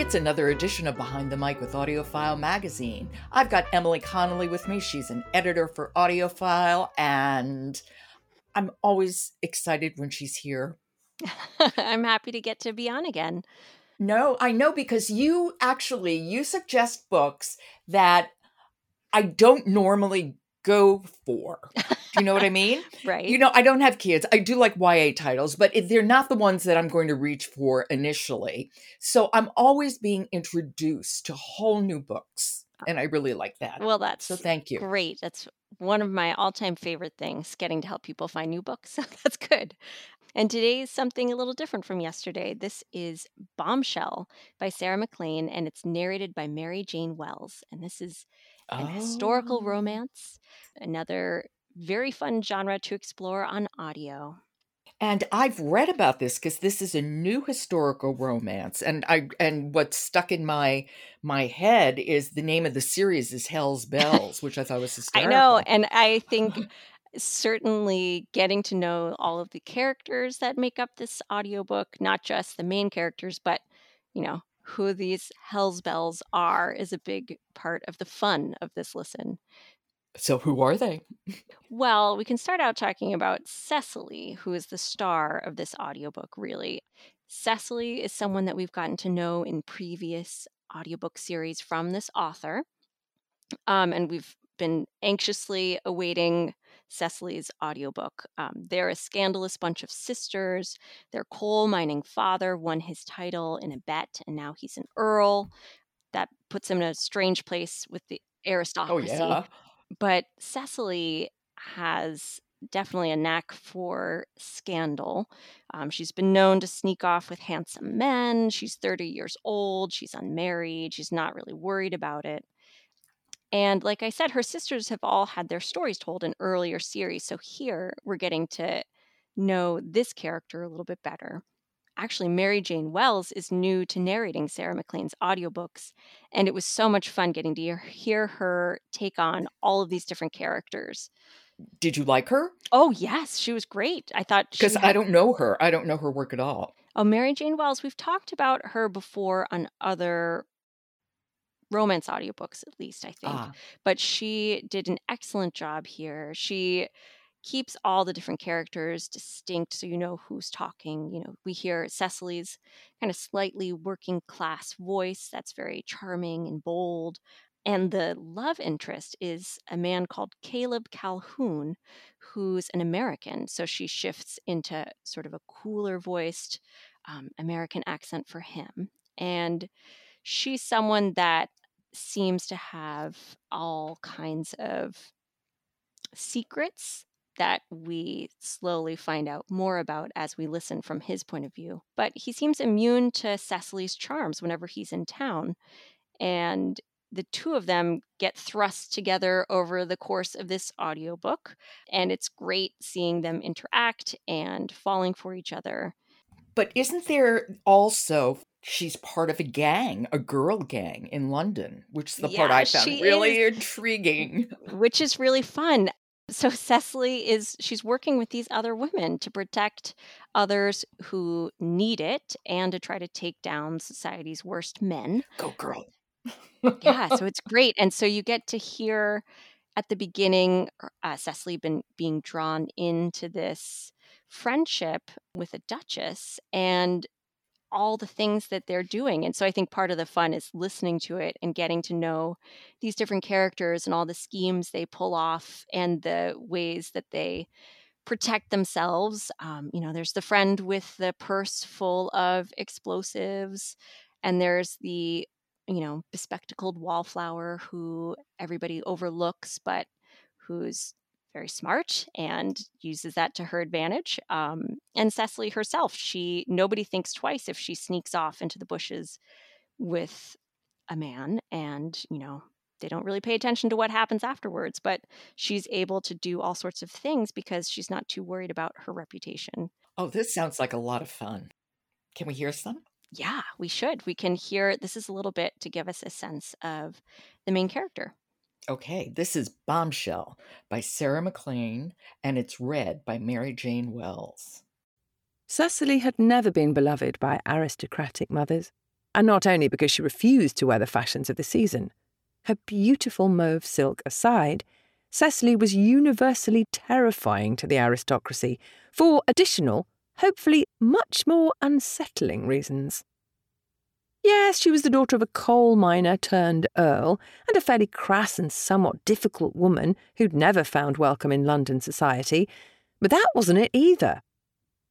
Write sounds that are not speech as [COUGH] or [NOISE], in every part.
It's another edition of Behind the Mic with AudioFile magazine. I've got Emily Connolly with me. She's an editor for AudioFile, and I'm always excited when she's here. [LAUGHS] I'm happy to get to be on again. No, I know because you actually you suggest books that I don't normally go for. [LAUGHS] Do you know what I mean? [LAUGHS] right. You know, I don't have kids. I do like YA titles, but they're not the ones that I'm going to reach for initially. So I'm always being introduced to whole new books. And I really like that. Well, that's so thank you. Great. That's one of my all time favorite things, getting to help people find new books. [LAUGHS] So that's good. And today is something a little different from yesterday. This is Bombshell by Sarah MacLean, and it's narrated by Mary Jane Wells. And this is an oh. historical romance, another very fun genre to explore on audio. And I've read about this because this is a new historical romance, and I and what's stuck in my my head is the name of the series is Hell's Belles, which I thought was hysterical. [LAUGHS] I know, and I think [LAUGHS] certainly getting to know all of the characters that make up this audiobook, not just the main characters, but you know who these Hell's Belles are, is a big part of the fun of this listen. So, who are they? well, we can start out talking about Cecily, who is the star of this audiobook, really. Cecily is someone that we've gotten to know in previous audiobook series from this author. Um, and we've been anxiously awaiting Cecily's audiobook. Um, they're a scandalous bunch of sisters. Their coal mining father won his title in a bet, and now he's an earl. That puts him in a strange place with the oh, aristocracy. Oh, yeah. But Cecily has definitely a knack for scandal. Um, she's been known to sneak off with handsome men. She's 30 years old. She's unmarried. She's not really worried about it. And like I said, her sisters have all had their stories told in earlier series. So here we're getting to know this character a little bit better actually Mary Jane Wells is new to narrating Sarah MacLean's audiobooks. And it was so much fun getting to hear her take on all of these different characters. Did you like her? Oh, yes. She was great. I thought Because had... I don't know her. I don't know her work at all. Oh, Mary Jane Wells, we've talked about her before on other romance audiobooks, at least, I think. Ah. But she did an excellent job here. She keeps all the different characters distinct so you know who's talking. You know, we hear Cecily's kind of slightly working class voice that's very charming and bold. And the love interest is a man called Caleb Calhoun, who's an American. So she shifts into sort of a cooler voiced um, American accent for him. And she's someone that seems to have all kinds of secrets that we slowly find out more about as we listen from his point of view. But he seems immune to Cecily's charms whenever he's in town. And the two of them get thrust together over the course of this audiobook. And it's great seeing them interact and falling for each other. But isn't there also she's part of a gang, a girl gang in London, which is the yeah, part I found really is, intriguing. Which is really fun so Cecily is she's working with these other women to protect others who need it and to try to take down society's worst men. Go girl. yeah, so [LAUGHS] it's great. And so you get to hear at the beginning uh, Cecily been being drawn into this friendship with a duchess and all the things that they're doing. And so I think part of the fun is listening to it and getting to know these different characters and all the schemes they pull off and the ways that they protect themselves. Um, you know, there's the friend with the purse full of explosives, and there's the, you know, bespectacled wallflower who everybody overlooks, but who's very smart and uses that to her advantage. Um, and Cecily herself, she nobody thinks twice if she sneaks off into the bushes with a man, and you know they don't really pay attention to what happens afterwards. But she's able to do all sorts of things because she's not too worried about her reputation. Oh, this sounds like a lot of fun. Can we hear some? Yeah, we should. We can hear this is a little bit to give us a sense of the main character. Okay, this is Bombshell by Sarah MacLean, and it's read by Mary Jane Wells. Cecily had never been beloved by aristocratic mothers, and not only because she refused to wear the fashions of the season. Her beautiful mauve silk aside, Cecily was universally terrifying to the aristocracy for additional, hopefully much more unsettling reasons. Yes, she was the daughter of a coal miner turned earl, and a fairly crass and somewhat difficult woman who'd never found welcome in London society, but that wasn't it either.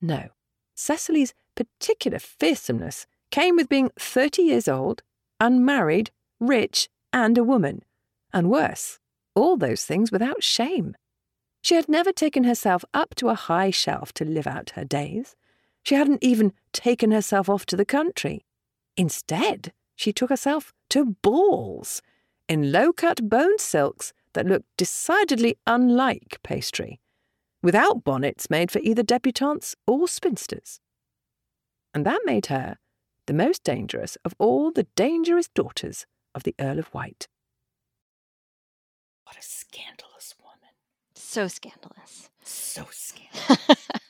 No, Cecily's particular fearsomeness came with being 30 years old, unmarried, rich, and a woman. And worse, all those things without shame. She had never taken herself up to a high shelf to live out her days. She hadn't even taken herself off to the country. Instead, she took herself to balls in low cut bone silks that looked decidedly unlike pastry, without bonnets made for either debutantes or spinsters. And that made her the most dangerous of all the dangerous daughters of the Earl of Wight. What a scandalous woman. So scandalous. So scandalous. [LAUGHS]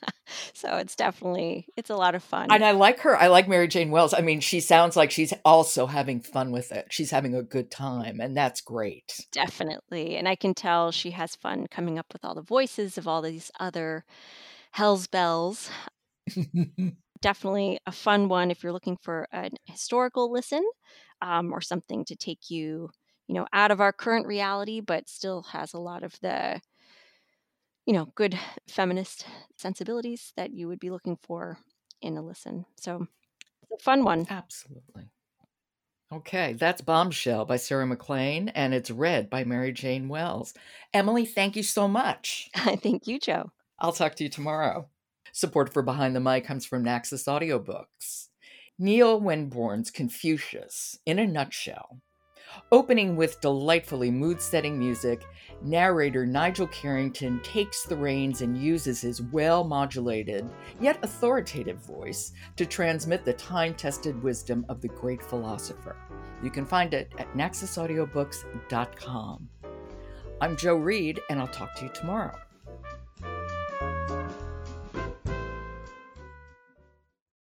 so it's definitely it's a lot of fun. And I like her. I like Mary Jane Wells. I mean, she sounds like she's also having fun with it. She's having a good time, and that's great. Definitely. And I can tell she has fun coming up with all the voices of all these other Hell's Belles. [LAUGHS] definitely a fun one if you're looking for an historical listen um, or something to take you, you know, out of our current reality, but still has a lot of the you know, good feminist sensibilities that you would be looking for in a listen. So it's a fun one. Absolutely. Okay, that's Bombshell by Sarah MacLean, and it's read by Mary Jane Wells. Emily, thank you so much. [LAUGHS] thank you, Jo. I'll talk to you tomorrow. Support for Behind the Mic comes from Naxos Audiobooks. Neil Wenborn's Confucius, in a nutshell, Opening with delightfully mood setting music, narrator Nigel Carrington takes the reins and uses his well modulated, yet authoritative voice to transmit the time tested wisdom of the great philosopher. You can find it at naxosaudiobooks.com. I'm Jo Reed, and I'll talk to you tomorrow.